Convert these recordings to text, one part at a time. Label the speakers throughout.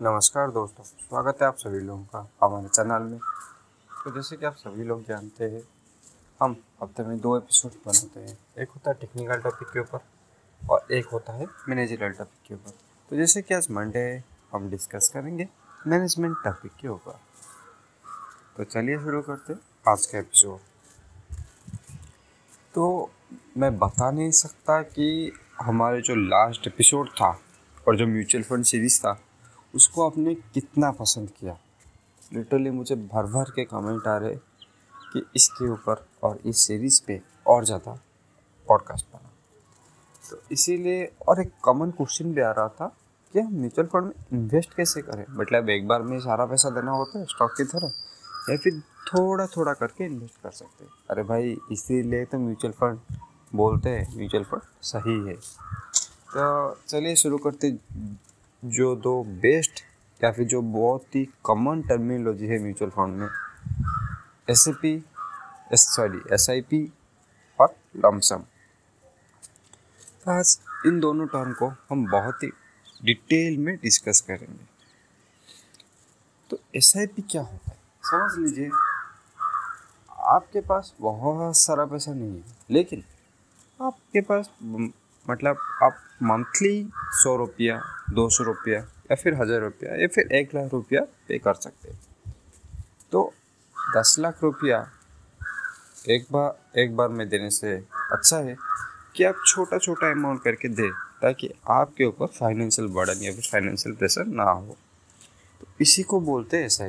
Speaker 1: नमस्कार दोस्तों, स्वागत है आप सभी लोगों का हमारे चैनल में। तो जैसे कि आप सभी लोग जानते हैं, हम हफ़्ते में दो एपिसोड बनाते हैं। एक होता है टेक्निकल टॉपिक के ऊपर और एक होता है मैनेजरल टॉपिक के ऊपर। तो जैसे कि आज मंडे है, हम डिस्कस करेंगे मैनेजमेंट टॉपिक के ऊपर। तो चलिए शुरू करते हैं आज का एपिसोड तो मैं बता नहीं सकता कि हमारे जो लास्ट एपिसोड था और जो म्यूचुअल फंड सीरीज़ था उसको आपने कितना पसंद किया? लिटरली मुझे भर भर के कमेंट आ रहे कि इसके ऊपर और इस सीरीज़ पे और ज़्यादा पॉडकास्ट बना। तो इसीलिए और एक कॉमन क्वेश्चन भी आ रहा था कि हम म्यूचुअल फंड में इन्वेस्ट कैसे करें? मतलब एक बार में सारा पैसा देना होता है स्टॉक की तरह या फिर थोड़ा थोड़ा करके इन्वेस्ट कर सकते हैं। अरे भाई, इसीलिए तो म्यूचुअल फंड बोलते हैं म्यूचुअल फंड सही है। तो चलिए शुरू करते जो दो बेस्ट या फिर जो बहुत ही कॉमन टर्मिनोलॉजी है म्यूचुअल फंड में S I P S sorry S I P और लमसम आज इन दोनों टर्म को हम बहुत ही डिटेल में डिस्कस करेंगे। तो एस आई पी क्या होता है? समझ लीजिए, आपके पास बहुत सारा पैसा नहीं है, लेकिन आपके पास मतलब आप मंथली सौ रुपया, दो सौ रुपया या फिर हज़ार रुपया, या फिर एक लाख रुपया पे कर सकते तो दस लाख रुपया एक बार एक बार में देने से अच्छा है कि आप छोटा छोटा अमाउंट करके दें, ताकि आपके ऊपर फाइनेंशियल बर्डन या फिर फाइनेंशियल प्रेशर ना हो। तो इसी को बोलते हैं एस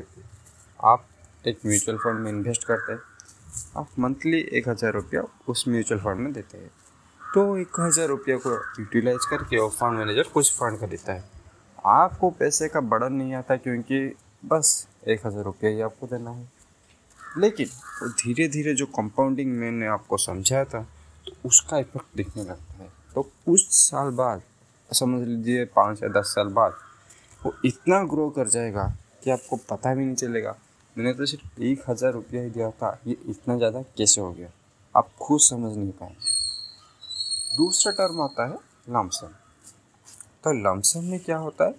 Speaker 1: आप एक म्यूचुअल फंड में इन्वेस्ट करते हैं, आप मंथली एक हज़ार रुपया उस म्यूचुअल फंड में देते हैं। तो एक हज़ार रुपया को यूटिलाइज करके और फंड मैनेजर कुछ फंड खरीदता है। आपको पैसे का बर्डन नहीं आता क्योंकि बस एक हज़ार रुपया ही आपको देना है। लेकिन वो धीरे धीरे जो कंपाउंडिंग मैंने आपको समझाया था तो उसका इफ़ेक्ट दिखने लगता है। तो कुछ साल बाद, समझ लीजिए पाँच या दस साल बाद, वो इतना ग्रो कर जाएगा कि आपको पता भी नहीं चलेगा। मैंने तो सिर्फ़ एक हज़ार रुपया ही दिया था, ये इतना ज़्यादा कैसे हो गया? आप खुद समझ नहीं पाएँगे। दूसरा टर्म आता है लमसम तो लमसम में क्या होता है?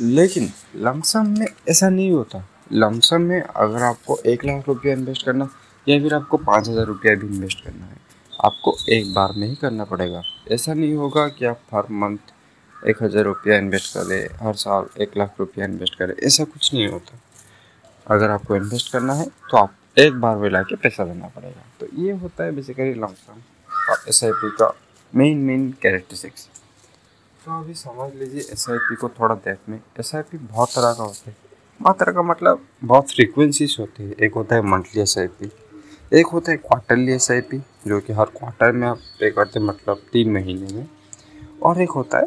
Speaker 1: लेकिन लमसम में ऐसा नहीं होता। लमसम में अगर आपको एक लाख रुपया इन्वेस्ट करना या फिर आपको पाँच हज़ार रुपया भी इन्वेस्ट करना है, आपको एक बार में ही करना पड़ेगा। ऐसा नहीं होगा कि आप हर मंथ एक हज़ार रुपया इन्वेस्ट करें हर साल एक लाख रुपया इन्वेस्ट करें ऐसा कुछ नहीं होता। अगर आपको इन्वेस्ट करना है तो आप एक बार में ला के पैसा देना पड़ेगा। तो ये होता है बेसिकली लमसम और एस आई पी का मेन मेन कैरेक्टरिस्टिक्स तो अभी समझ लीजिए एसआईपी को थोड़ा देख में। एसआईपी बहुत तरह का होता है। बहुत तरह का मतलब बहुत फ्रीक्वेंसीज होती है। एक होता है मंथली एसआईपी एक होता है क्वार्टरली एसआईपी जो कि हर क्वार्टर में आप पे करते हैं मतलब तीन महीने में। और एक होता है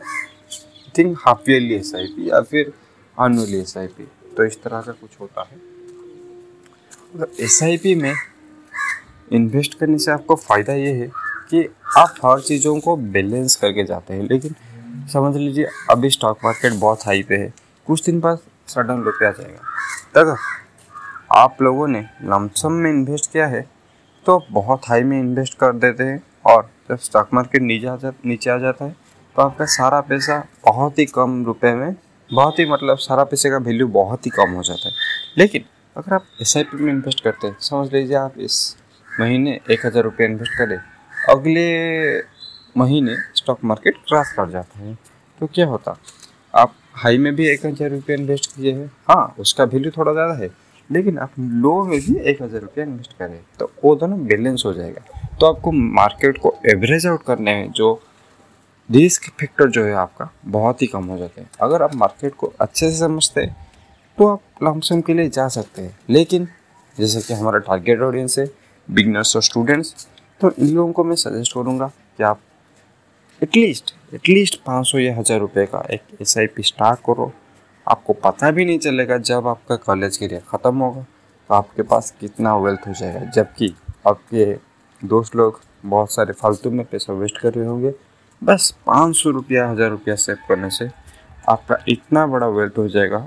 Speaker 1: थिंक हाफ़ ईयरली एस या फिर एनुअली एसआईपी तो इस तरह का कुछ होता है। मतलब एस में इन्वेस्ट करने से आपको फ़ायदा ये है कि आप हर चीज़ों को बैलेंस करके जाते हैं। लेकिन समझ लीजिए, अभी स्टॉक मार्केट बहुत हाई पे है। कुछ दिन बाद सडन लो पे आ जाएगा। तक आप लोगों ने लमसम में इन्वेस्ट किया है तो बहुत हाई में इन्वेस्ट कर देते हैं और जब स्टॉक मार्केट नीचे आ जा, नीचे आ जाता है तो आपका सारा पैसा बहुत ही कम रुपए में, बहुत ही मतलब सारा पैसे का वैल्यू बहुत ही कम हो जाता है। लेकिन अगर आप एसआईपी में इन्वेस्ट करते हैं, समझ लीजिए आप इस महीने एक हज़ार रुपये इन्वेस्ट करें, अगले महीने स्टॉक मार्केट क्रैश कर जाता है। तो क्या होता? आप हाई में भी एक हज़ार रुपये इन्वेस्ट किए हैं। हाँ उसका वैल्यू थोड़ा ज़्यादा है, लेकिन आप लो में भी एक हज़ार रुपया इन्वेस्ट करें तो वो दोनों बैलेंस हो जाएगा। तो आपको मार्केट को एवरेज आउट करने में जो रिस्क फैक्टर जो है आपका, बहुत ही कम हो जाता है। अगर आप मार्केट को अच्छे से समझते हैं तो आप लमसम के लिए जा सकते हैं। लेकिन जैसे कि हमारा टारगेट ऑडियंस है बिगनर्स और स्टूडेंट्स तो इन लोगों को मैं सजेस्ट करूँगा कि आप एटलीस्ट एटलीस्ट पाँच सौ या हज़ार रुपये का एक एस आई पी स्टार्ट करो। आपको पता भी नहीं चलेगा जब आपका कॉलेज के लिए ख़त्म होगा। तो आपके पास कितना वेल्थ हो जाएगा? जबकि आपके दोस्त लोग बहुत सारे फालतू में पैसा वेस्ट कर रहे होंगे। बस पाँच सौ रुपया, हज़ार रुपया सेव करने से आपका इतना बड़ा वेल्थ हो जाएगा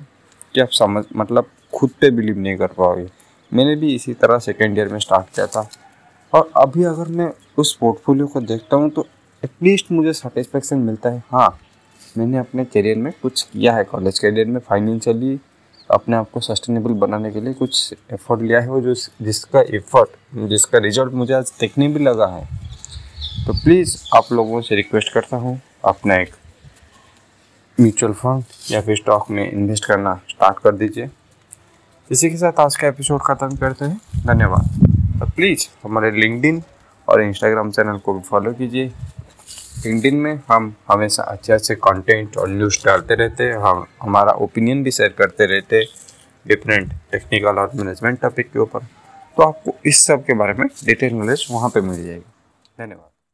Speaker 1: कि आप समझ मतलब खुद पे बिलीव नहीं कर पाओगे। मैंने भी इसी तरह सेकेंड ईयर में स्टार्ट किया था। और अभी अगर मैं उस पोर्टफोलियो को देखता हूँ तो एटलीस्ट मुझे सेटिस्फेक्शन मिलता है। हाँ मैंने अपने करियर में कुछ किया है। कॉलेज करियर में फाइनेंशियली अपने आप को सस्टेनेबल बनाने के लिए कुछ एफर्ट लिया है। वो जो जिसका एफर्ट जिसका रिज़ल्ट मुझे आज देखने भी लगा है। तो प्लीज़ आप लोगों से रिक्वेस्ट करता हूँ, अपना एक म्यूचुअल फंड या फिर स्टॉक में इन्वेस्ट करना स्टार्ट कर दीजिए। इसी के साथ आज का एपिसोड ख़त्म करते हैं। धन्यवाद। तो प्लीज़ हमारे लिंकडिन और इंस्टाग्राम चैनल को भी फॉलो कीजिए। लिंकडिन में हम हमेशा अच्छे अच्छे कंटेंट और न्यूज़ डालते रहते हैं। हम, हमारा ओपिनियन भी शेयर करते रहते हैं डिफरेंट टेक्निकल और मैनेजमेंट टॉपिक के ऊपर। तो आपको इस सब के बारे में डिटेल नॉलेज वहाँ पर मिल जाएगी। धन्यवाद।